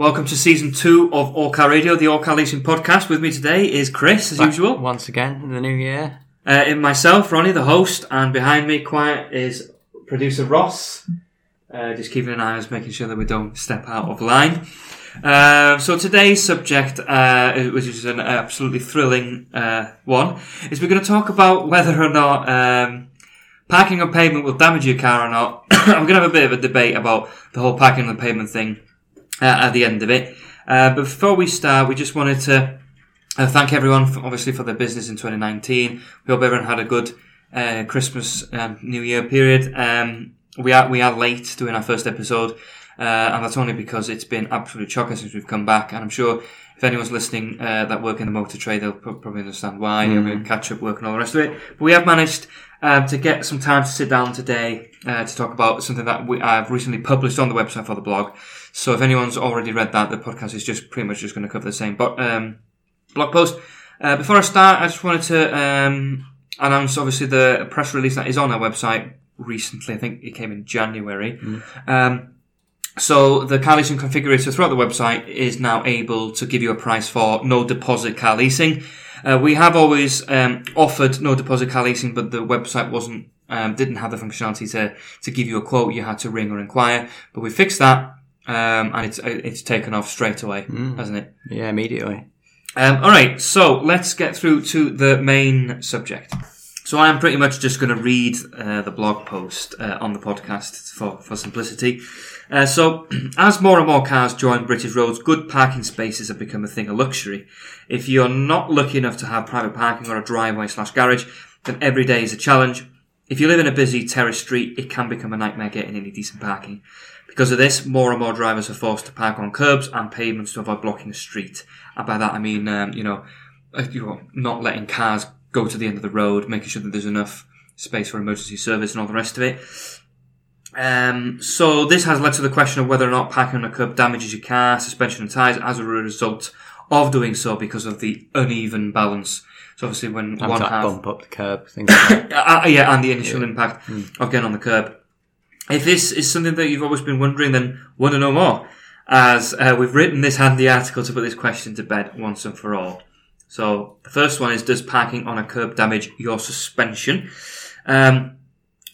Welcome to season two of All Car Radio, the All Car Leasing podcast. With me today is Chris, as Back usual. Once again in the new year. Uh, and myself, Ronnie, the host, and behind me, quiet, is producer Ross. Uh, just keeping an eye on us, making sure that we don't step out of line. Uh, so today's subject, uh, which is an absolutely thrilling uh, one, is we're going to talk about whether or not um, parking on pavement will damage your car or not. I'm going to have a bit of a debate about the whole parking on the pavement thing uh, at the end of it. Uh, but before we start, we just wanted to uh, thank everyone, for, obviously, for their business in 2019. We hope everyone had a good uh, Christmas and New Year period. Um, we are we are late doing our first episode, uh, and that's only because it's been absolute shocking since we've come back. And I'm sure if anyone's listening uh, that work in the motor trade, they'll probably understand why. You're going to catch up work and all the rest of it. But we have managed um, to get some time to sit down today uh, to talk about something that we, I've recently published on the website for the blog. So if anyone's already read that, the podcast is just pretty much just going to cover the same. But um, blog post. Uh, before I start, I just wanted to um, announce obviously the press release that is on our website recently. I think it came in January. Um, so the car leasing configurator throughout the website is now able to give you a price for no deposit car leasing. Uh, we have always um, offered no deposit car leasing, but the website wasn't um, didn't have the functionality to to give you a quote. You had to ring or inquire. But we fixed that, um, and it's it's taken off straight away, hasn't it? Yeah, immediately. Um, all right, so let's get through to the main subject. So I am pretty much just going to read uh, the blog post uh, on the podcast for, for simplicity. Uh, so, as more and more cars join British roads, good parking spaces have become a thing of luxury. If you're not lucky enough to have private parking or a driveway slash garage, then every day is a challenge. If you live in a busy terrace street, it can become a nightmare getting any decent parking. Because of this, more and more drivers are forced to park on curbs and pavements to avoid blocking the street. And by that I mean, um, you know, uh, you know, not letting cars go to the end of the road, making sure that there's enough space for emergency service and all the rest of it. Um, so this has led to the question of whether or not parking on a curb damages your car, suspension and tyres as a result of doing so because of the uneven balance. So obviously when Having one like, half bump up the curb, things like uh, yeah, and the initial impact of getting on the curb. If this is something that you've always been wondering, then want to know more, as uh, we've written this handy article to put this question to bed once and for all. So the first one is: Does parking on a curb damage your suspension? Um,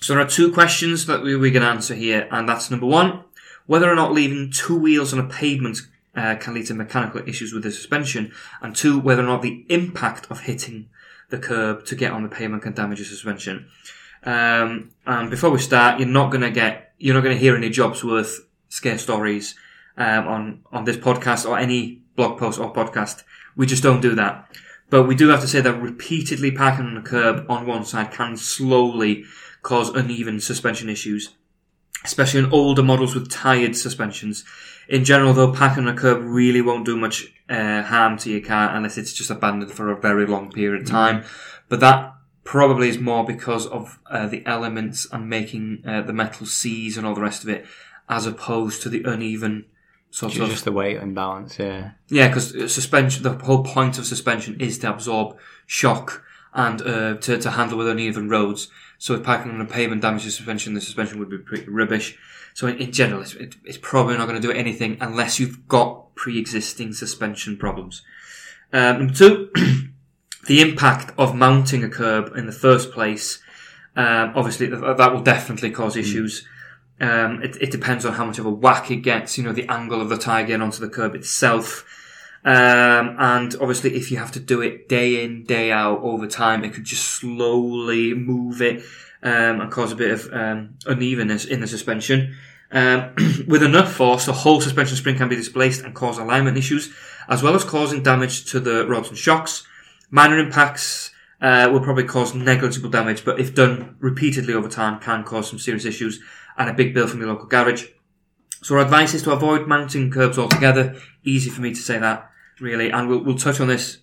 so there are two questions that we, we can answer here, and that's number one: whether or not leaving two wheels on a pavement uh, can lead to mechanical issues with the suspension, and two, whether or not the impact of hitting the curb to get on the pavement can damage your suspension. Um, and before we start, you're not going to get, you're not going to hear any jobs worth scare stories um, on on this podcast or any blog post or podcast. We just don't do that. But we do have to say that repeatedly parking on a curb on one side can slowly cause uneven suspension issues, especially in older models with tired suspensions. In general, though, packing on a curb really won't do much uh, harm to your car unless it's just abandoned for a very long period of time. But that probably is more because of uh, the elements and making uh, the metal seize and all the rest of it, as opposed to the uneven sort It's of just the weight imbalance, yeah. yeah, because suspension, the whole point of suspension is to absorb shock and uh, to, to handle with uneven roads. So if parking on a pavement damages suspension, the suspension would be pretty rubbish. So in, in general, it's, it, it's probably not going to do anything unless you've got pre-existing suspension problems. Um, number two, the impact of mounting a curb in the first place. Um, obviously, th- that will definitely cause issues. Um, it, it depends on how much of a whack it gets, you know, the angle of the tyre getting onto the curb itself. Um, and obviously, if you have to do it day in, day out over time, it could just slowly move it um, and cause a bit of um, unevenness in the suspension. Um, with enough force, the whole suspension spring can be displaced and cause alignment issues, as well as causing damage to the rods and shocks. Minor impacts uh, will probably cause negligible damage, but if done repeatedly over time, can cause some serious issues and a big bill from your local garage. So our advice is to avoid mounting curbs altogether. Easy for me to say that, really, and we'll, we'll touch on this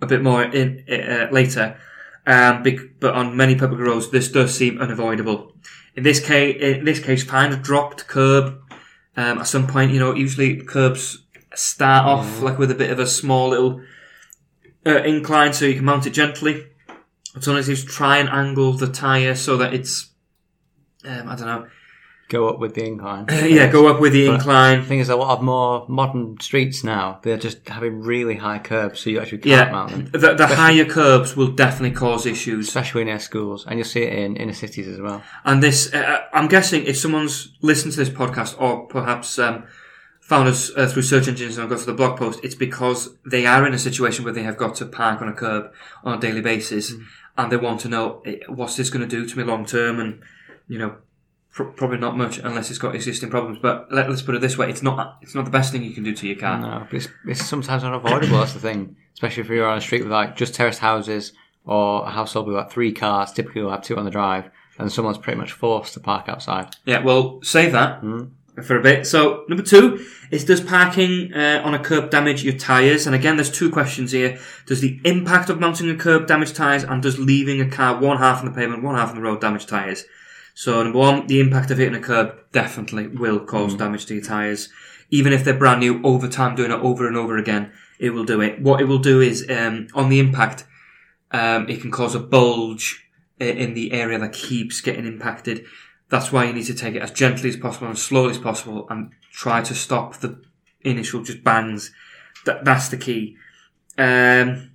a bit more in uh, later. Um, but on many public roads, this does seem unavoidable. In this case, in this case, find a dropped curb. Um, at some point, you know, usually curbs start off like with a bit of a small little uh, incline, so you can mount it gently. Alternatives, try and angle the tire so that it's, um, I don't know, go up with the incline. yeah, go up with the But- incline. The thing is, a lot of more modern streets now, they're just having really high curbs, so you actually can't mount them. the, the higher curbs will definitely cause issues. Especially near schools, and you'll see it in inner cities as well. And this, uh, I'm guessing, if someone's listened to this podcast or perhaps um, found us uh, through search engines and got to the blog post, it's because they are in a situation where they have got to park on a curb on a daily basis, and they want to know eh, what's this going to do to me long term, and you know. Pr- Probably not much unless it's got existing problems, but let, let's put it this way: it's not it's not the best thing you can do to your car. No, but it's, it's sometimes unavoidable. that's the thing. Especially if you're on a street with like just terraced houses or a household with like three cars. Typically, you'll have two on the drive, and someone's pretty much forced to park outside. Yeah, well, save that Mm. for a bit. So, number two is does parking uh, on a curb damage your tyres? And again, there's two questions here. Does the impact of mounting a curb damage tyres, and does leaving a car one half on the pavement, one half on the road damage tyres? So, number one, the impact of hitting a curb definitely will cause damage to your tyres. Even if they're brand new, over time doing it over and over again, it will do it. What it will do is, um, on the impact, um, it can cause a bulge in the area that keeps getting impacted. That's why you need to take it as gently as possible and slowly as possible and try to stop the initial just bangs. That, that's the key. Um,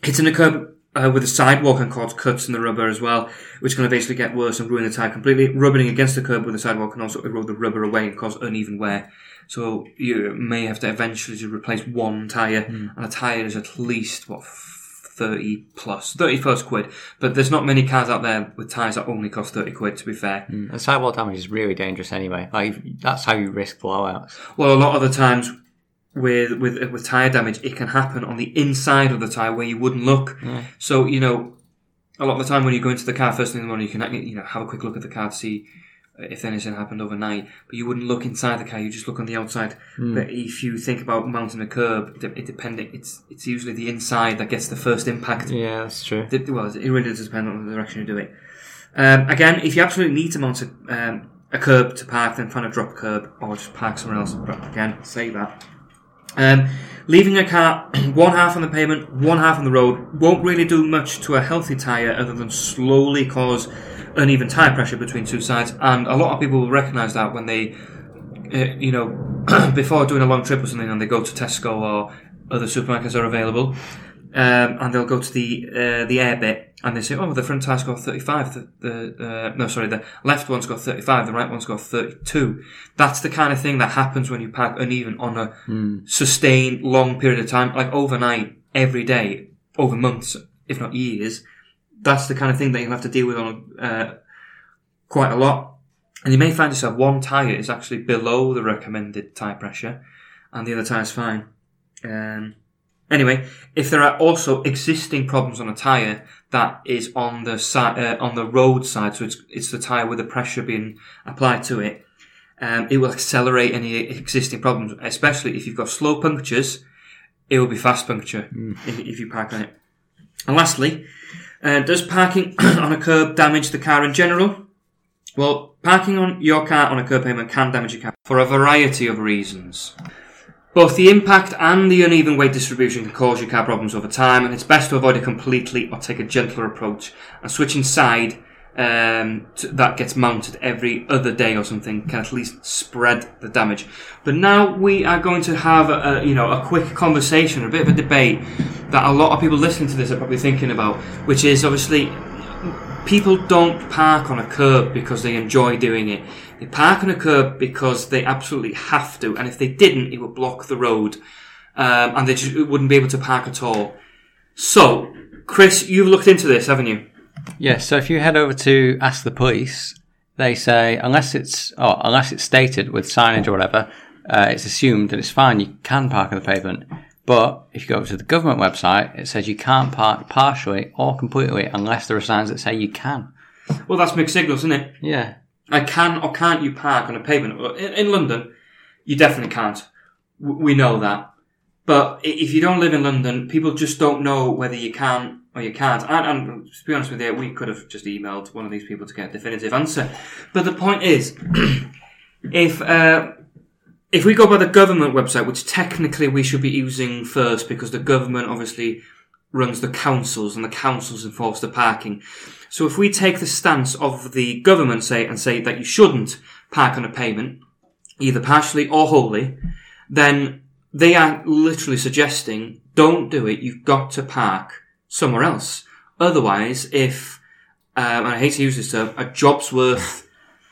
hitting the curb uh, with the sidewalk can cause cuts in the rubber as well, which can basically get worse and ruin the tyre completely. Rubbing against the curb with the sidewalk can also erode the rubber away and cause uneven wear. So you may have to eventually just replace one tyre, and a tyre is at least, what, 30 plus, 30 plus quid. But there's not many cars out there with tyres that only cost 30 quid, to be fair. And sidewalk damage is really dangerous anyway. Like that's how you risk blowouts. Well, a lot of the times with with with tire damage, it can happen on the inside of the tire where you wouldn't look. Yeah. So you know, a lot of the time when you go into the car first thing in the morning, you can you know have a quick look at the car to see if anything happened overnight. But you wouldn't look inside the car; you just look on the outside. But if you think about mounting a curb, it depending it's it's usually the inside that gets the first impact. Yeah, that's true. Well, it really does depend on the direction you do it. Um, again, if you absolutely need to mount a, um, a curb to park, then find a drop curb or just park somewhere else. But again, say that. Um, leaving a car one half on the pavement, one half on the road won't really do much to a healthy tyre other than slowly cause uneven tyre pressure between two sides. And a lot of people will recognise that when they, uh, you know, before doing a long trip or something and they go to Tesco or other supermarkets are available, um, and they'll go to the uh, the air bit and they say, "Oh, the front tire's got 35. The, the uh, no, sorry, the left one's got 35. The right one's got 32." That's the kind of thing that happens when you park uneven on a sustained long period of time, like overnight, every day, over months, if not years. That's the kind of thing that you'll have to deal with on uh, quite a lot. And you may find yourself one tire is actually below the recommended tire pressure, and the other tire's fine. Um, Anyway, if there are also existing problems on a tire that is on the side, uh, on the road side, so it's, it's the tire with the pressure being applied to it, um, it will accelerate any existing problems, especially if you've got slow punctures, it will be fast puncture if, if you park on it. And lastly, uh, does parking on a curb damage the car in general? Well, parking on your car on a curb pavement can damage your car for a variety of reasons. Both the impact and the uneven weight distribution can cause your car problems over time, and it's best to avoid it completely or take a gentler approach. And switching side um, to, that gets mounted every other day or something can at least spread the damage. But now we are going to have a, a you know a quick conversation, a bit of a debate that a lot of people listening to this are probably thinking about, which is obviously people don't park on a curb because they enjoy doing it. They park on a curb because they absolutely have to, and if they didn't, it would block the road, um, and they just wouldn't be able to park at all. So, Chris, you've looked into this, haven't you? Yeah, so if you head over to Ask the Police, they say unless it's oh, unless it's stated with signage or whatever, uh, it's assumed that it's fine. You can park on the pavement. But if you go to the government website, it says you can't park partially or completely unless there are signs that say you can. Well, that's mixed signals, isn't it? Yeah, I can or can't you park on a pavement? In, in London, you definitely can't. We know that. But if you don't live in London, people just don't know whether you can or you can't. And, and to be honest with you, we could have just emailed one of these people to get a definitive answer. But the point is, if uh, if we go by the government website, which technically we should be using first because the government obviously runs the councils and the councils enforce the parking. So if we take the stance of the government say and say that you shouldn't park on a payment, either partially or wholly, then they are literally suggesting don't do it. You've got to park somewhere else. Otherwise, if um, and I hate to use this term, a job's worth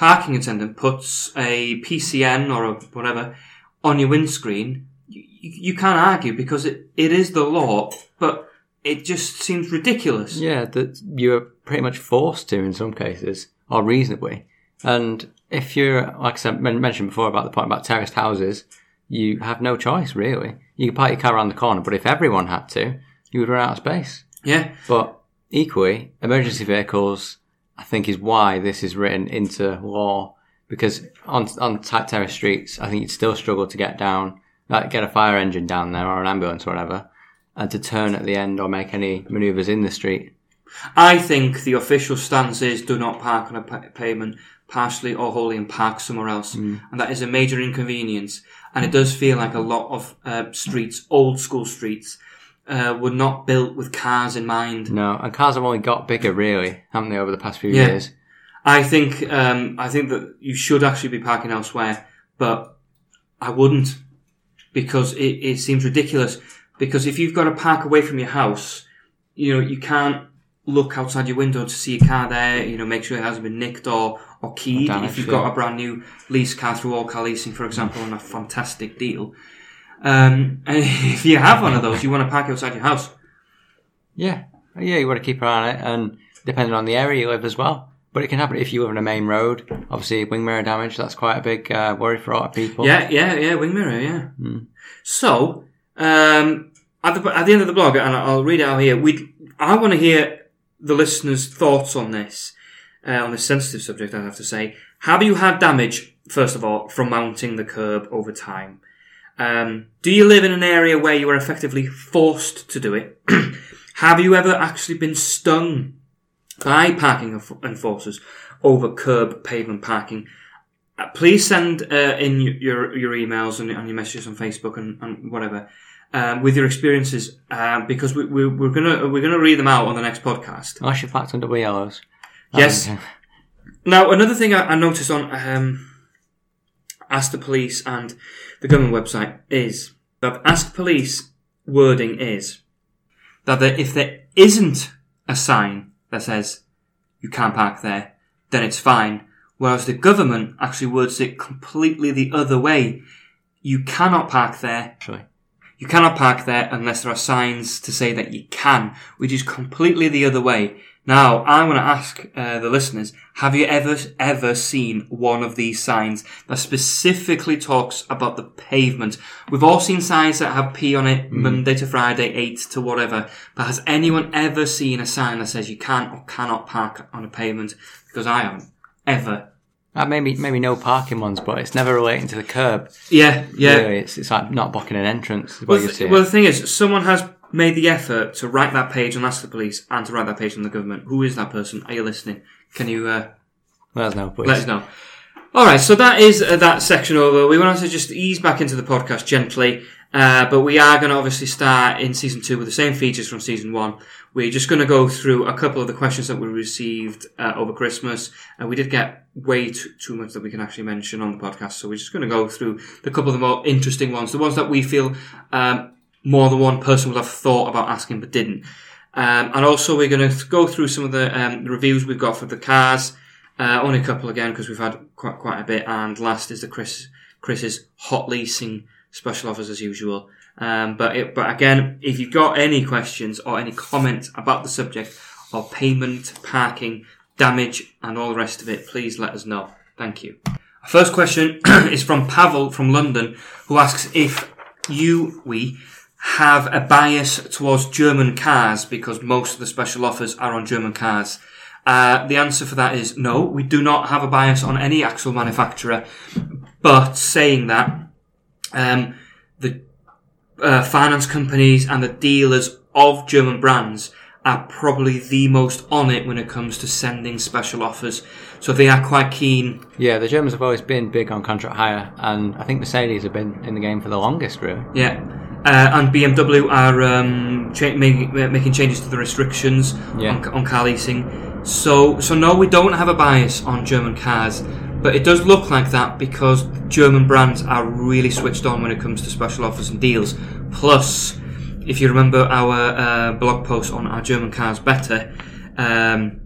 parking attendant puts a PCN or a whatever on your windscreen, you, you can't argue because it, it is the law, but it just seems ridiculous. Yeah, that you're pretty much forced to in some cases, or reasonably. And if you're, like I said, mentioned before about the point about terraced houses, you have no choice really. You can park your car around the corner, but if everyone had to, you would run out of space. Yeah, But equally, emergency vehicles, I think, is why this is written into law. Because on on tight terrace streets, I think you'd still struggle to get down, like get a fire engine down there or an ambulance or whatever, and to turn at the end or make any manoeuvres in the street. I think the official stance is do not park on a pa- pavement, partially or wholly, and park somewhere else. And that is a major inconvenience. And it does feel like a lot of uh, streets, old school streets, uh, were not built with cars in mind. No, and cars have only got bigger, really, haven't they, over the past few Yeah. years? I think um, I think that you should actually be parking elsewhere, but I wouldn't because it, it seems ridiculous. Because if you've got to park away from your house, you know you can't look outside your window to see a car there. You know, make sure it hasn't been nicked or or keyed. if you've yeah. got a brand new lease car through All Car Leasing, for example, on a fantastic deal. Um, and if you have one of those, you want to park outside your house. Yeah, yeah, you want to keep an eye on it, and depending on the area you live as well. But it can happen if you live on a main road. Obviously, wing mirror damage, that's quite a big uh, worry for a lot of people. Yeah, yeah, yeah, wing mirror, yeah. So, um, at the, at the end of the blog, and I'll read it out here, we I want to hear the listeners' thoughts on this, uh, on this sensitive subject, I have to say. Have you had damage, first of all, from mounting the curb over time? Um, do you live in an area where you are effectively forced to do it? have you ever actually been stung by parking enforcers over curb pavement parking? Uh, please send uh, in your your emails and, and your messages on Facebook and, and whatever um, with your experiences uh, because we, we, we're gonna we're gonna read them out on the next podcast. Unless you're double yellows. Yes. Um, Now another thing I, I noticed on um, Ask the Police and the government website is that Ask Police wording is that there, if there isn't a sign that says you can't park there, then it's fine. Whereas the government actually words it completely the other way. You cannot park there. Actually. You cannot park there unless there are signs to say that you can, which is completely the other way. Now, I want to ask uh, the listeners, have you ever, ever seen one of these signs that specifically talks about the pavement? We've all seen signs that have P on it, Monday to Friday, 8 to whatever, but has anyone ever seen a sign that says you can or cannot park on a pavement? Because I haven't. Ever. Uh, maybe maybe no parking ones, but it's never relating to the curb. Yeah, yeah. Really, it's, it's like not blocking an entrance. Well, well, the thing is, someone has made the effort to write that page and ask the police, and to write that page on the government. Who is that person? Are you listening? Can you uh, Let us know, please. let us know? All right, so that is uh, that section over. We want to just ease back into the podcast gently, uh, but we are going to obviously start in season two with the same features from season one. We're just going to go through a couple of the questions that we received uh, over Christmas, and we did get way too, too much that we can actually mention on the podcast. So we're just going to go through a couple of the more interesting ones, the ones that we feel um, more than one person would have thought about asking but didn't. Um, and also we're going to go through some of the um, reviews we've got for the cars. Uh, only a couple again because we've had quite quite a bit. And last is the Chris Chris's hot leasing special offers as usual. Um, but it, but again, if you've got any questions or any comments about the subject of payment, parking, damage, and all the rest of it, please let us know. Thank you. First question is from Pavel from London, who asks if you we have a bias towards German cars because most of the special offers are on German cars. Uh, the answer for that is no. We do not have a bias on any axle manufacturer. But saying that, um, the uh, finance companies and the dealers of German brands are probably the most on it when it comes to sending special offers. So they are quite keen. Yeah, the Germans have always been big on contract hire, and I think Mercedes have been in the game for the longest, really. Yeah. Uh, and BMW are um, cha- making, uh, making changes to the restrictions Yeah. on, on car leasing. So, so no, we don't have a bias on German cars, But it does look like that because German brands are really switched on when it comes to special offers and deals. Plus, if you remember our uh, blog post on our German cars better, um,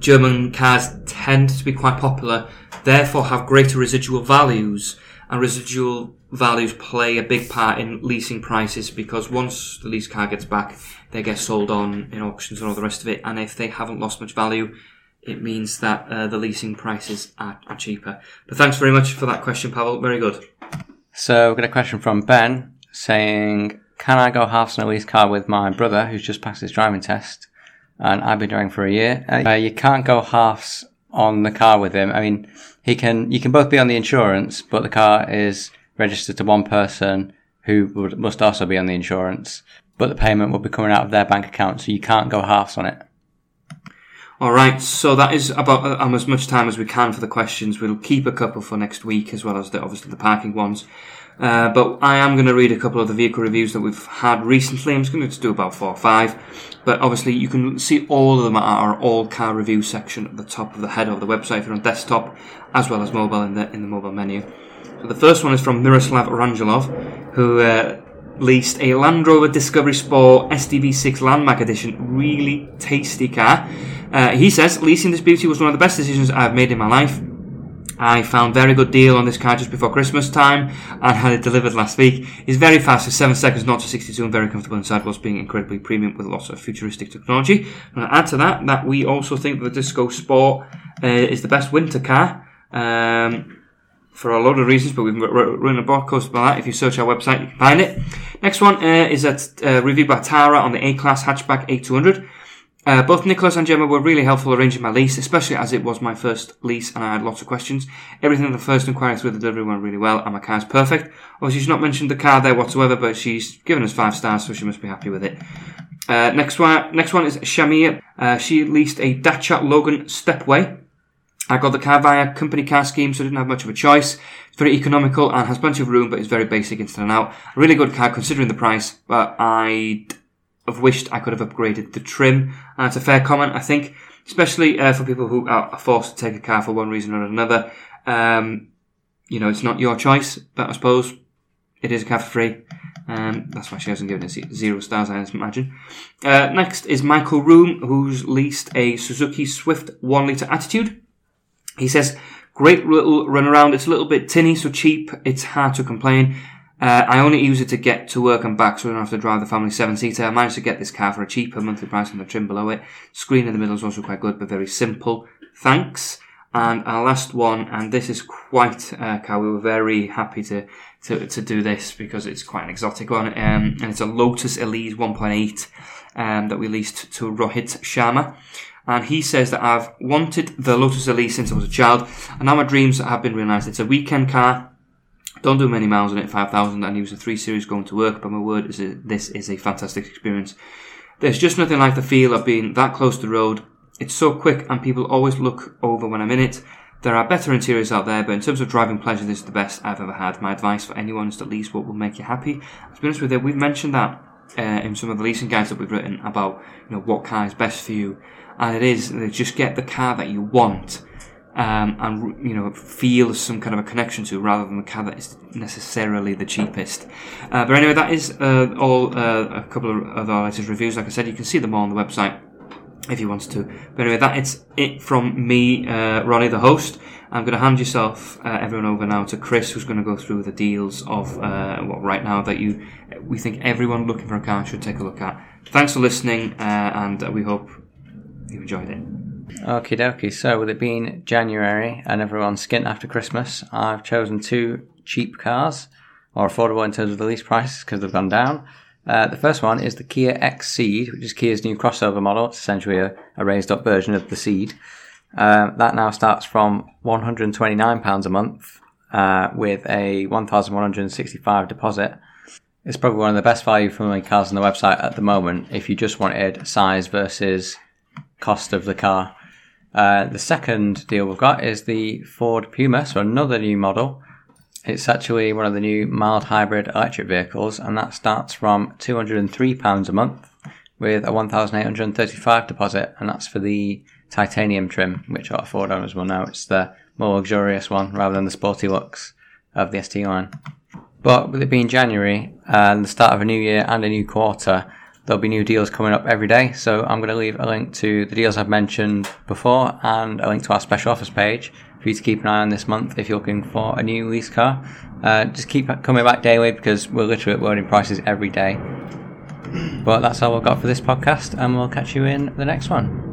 German cars tend to be quite popular, therefore have greater residual values, and residual values play a big part in leasing prices because once the lease car gets back, they get sold on in auctions and all the rest of it, and if they haven't lost much value, it means that uh, the leasing prices are, are cheaper. But thanks very much for that question, Pavel. Very good. So, we've got a question from Ben saying, Can I go halves on a lease car with my brother who's just passed his driving test? And I've been driving for a year. Uh, you can't go halves on the car with him. I mean, he can, you can both be on the insurance, but the car is registered to one person who would, must also be on the insurance, but the payment will be coming out of their bank account, so you can't go halves on it. All right, so that is about um, as much time as we can for the questions. We'll keep a couple for next week, as well as the, obviously the parking ones. Uh, but I am going to read a couple of the vehicle reviews that we've had recently. I'm just going to do about four or five. But obviously, you can see all of them at our all car review section at the top of the header of the website if you're on desktop, as well as mobile in the in the mobile menu. So the first one is from Miroslav Rangelov, who uh, leased a Land Rover Discovery Sport SDV6 Landmark Edition. Really tasty car. Uh, he says, leasing this beauty was one of the best decisions I've made in my life. I found very good deal on this car just before Christmas time and had it delivered last week. It's very fast for 7 seconds, not to 62 and very comfortable inside whilst being incredibly premium with lots of futuristic technology. And to add to that, that we also think the Disco Sport uh, is the best winter car. Um, for a lot of reasons, but we've run a blog post about that. If you search our website, you can find it. Next one uh, is a uh, review by Tara on the A-Class hatchback A200. Uh, both Nicholas and Gemma were really helpful arranging my lease, especially as it was my first lease and I had lots of questions. Everything in the first inquiry through the delivery went really well and my car's perfect. Obviously she's not mentioned the car there whatsoever, but she's given us five stars, so she must be happy with it. Uh, next one, next one is Shamir. Uh, she leased a Dacia Logan Stepway. I got the car via company car scheme, so didn't have much of a choice. It's very economical and has plenty of room, but it's very basic inside and out. A really good car considering the price, but I have wished I could have upgraded the trim. And a fair comment, I think, especially uh, for people who are forced to take a car for one reason or another. Um, you know, it's not your choice, but I suppose it is a car for free. Um, that's why she hasn't given it zero stars, I imagine. Uh, next is Michael Room, who's leased a Suzuki Swift 1 litre Attitude. He says, great little run around. It's a little bit tinny, so cheap. It's hard to complain. Uh, I only use it to get to work and back so I don't have to drive the family seven seater. I managed to get this car for a cheaper monthly price than the trim below it. Screen in the middle is also quite good, but very simple. Thanks. And our last one, and this is quite a car. We were very happy to, to, to do this because it's quite an exotic one. Um, and it's a Lotus Elise 1.8 um, that we leased to Rohit Sharma. And he says that I've wanted the Lotus Elise since I was a child, and now my dreams have been realised. It's a weekend car don't do many miles on it, 5,000, and use a 3 Series going to work, but my word, is this is a fantastic experience. There's just nothing like the feel of being that close to the road. It's so quick, and people always look over when I'm in it. There are better interiors out there, but in terms of driving pleasure, this is the best I've ever had. My advice for anyone is to lease what will make you happy. To be honest with you, we've mentioned that uh, in some of the leasing guides that we've written about, you know, what car is best for you, and it is just get the car that you want um, and you know feel some kind of a connection to rather than the car that is necessarily the cheapest. Uh, but anyway, that is uh, all uh, a couple of our latest reviews. Like I said, you can see them all on the website if you want to. But anyway, that is it from me, uh, Ronnie, the host. I'm going to hand yourself uh, everyone over now to Chris, who's going to go through the deals of uh, well, right now that you we think everyone looking for a car should take a look at. Thanks for listening, and we hope you enjoyed it. Okie dokie. So, with it being January and everyone's skint after Christmas, I've chosen two cheap cars, or affordable in terms of the lease prices because they've gone down. Uh, the first one is the Kia X Ceed, which is Kia's new crossover model. It's essentially a, a raised up version of the Ceed. Uh, that now starts from £129 a month uh, with a 1165 deposit. It's probably one of the best value for money cars on the website at the moment if you just wanted size versus cost of the car. Uh, the second deal we've got is the Ford Puma, so another new model. It's actually one of the new mild hybrid electric vehicles, and that starts from £203 a month with a 1,835 deposit, and that's for the titanium trim, which our Ford owners will know. It's the more luxurious one rather than the sporty looks of the ST line. But with it being January and the start of a new year and a new quarter, there'll be new deals coming up every day. So I'm going to leave a link to the deals I've mentioned before and a link to our special offers page for you to keep an eye on this month if you're looking for a new lease car. Uh, just keep coming back daily because we're literally uploading prices every day. But that's all we've got for this podcast, and we'll catch you in the next one.